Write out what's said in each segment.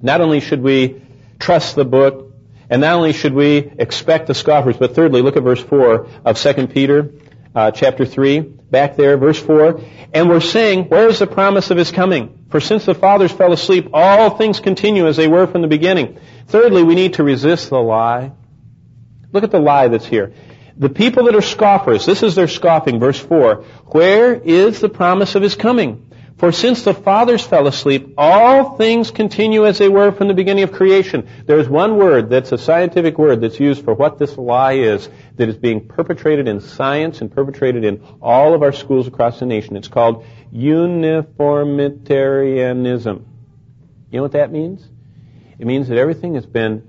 Not only should we trust the book, and not only should we expect the scoffers, but thirdly, look at verse 4 of 2 Peter uh, chapter 3, back there, verse 4. And we're saying, where is the promise of his coming? For since the fathers fell asleep, all things continue as they were from the beginning. Thirdly, we need to resist the lie. Look at the lie that's here. The people that are scoffers, this is their scoffing, verse 4. Where is the promise of his coming? For since the fathers fell asleep, all things continue as they were from the beginning of creation. There's one word that's a scientific word that's used for what this lie is that is being perpetrated in science and perpetrated in all of our schools across the nation. It's called uniformitarianism. You know what that means? It means that everything has been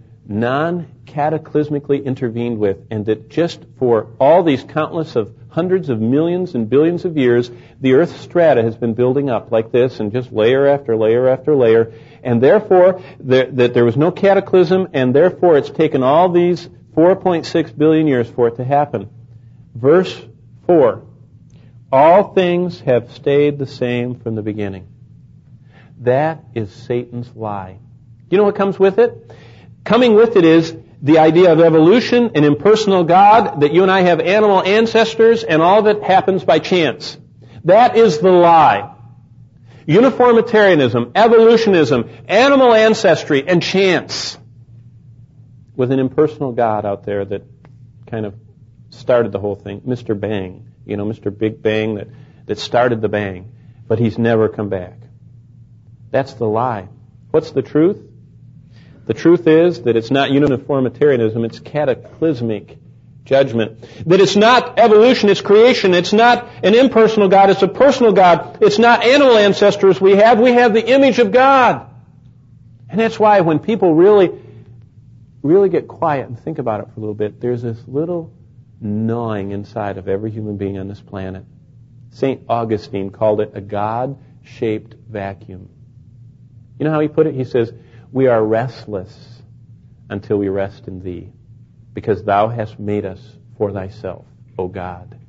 non-cataclysmically intervened with and that just for all these countless of hundreds of millions and billions of years, the Earth's strata has been building up like this and just layer after layer after layer. And therefore, there, that there was no cataclysm and therefore it's taken all these 4.6 billion years for it to happen. Verse 4. All things have stayed the same from the beginning. That is Satan's lie. You know what comes with it? Coming with it is the idea of evolution, an impersonal God, that you and I have animal ancestors, and all of it happens by chance. That is the lie. Uniformitarianism, evolutionism, animal ancestry, and chance. With an impersonal God out there that kind of started the whole thing. Mr. Bang. You know, Mr. Big Bang that, that started the bang. But he's never come back. That's the lie. What's the truth? The truth is that it's not uniformitarianism, it's cataclysmic judgment. That it's not evolution, it's creation. It's not an impersonal God, it's a personal God. It's not animal ancestors we have, we have the image of God. And that's why when people really, really get quiet and think about it for a little bit, there's this little gnawing inside of every human being on this planet. St. Augustine called it a God-shaped vacuum. You know how he put it? He says, we are restless until we rest in thee, because thou hast made us for thyself, O God.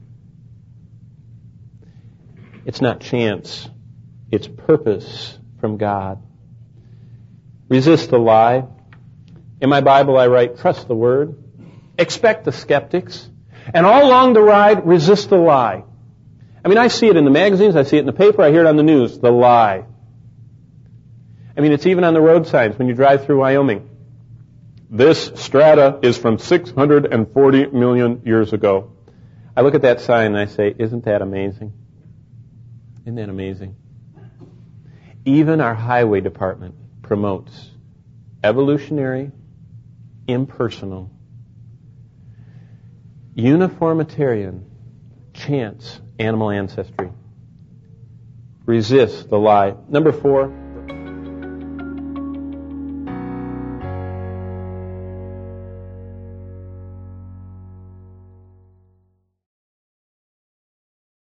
It's not chance, it's purpose from God. Resist the lie. In my Bible I write, trust the word, expect the skeptics, and all along the ride, resist the lie. I mean, I see it in the magazines, I see it in the paper, I hear it on the news, the lie. I mean, it's even on the road signs when you drive through Wyoming. This strata is from 640 million years ago. I look at that sign and I say, isn't that amazing? Isn't that amazing? Even our highway department promotes evolutionary, impersonal, uniformitarian, chance animal ancestry. Resist the lie. Number four,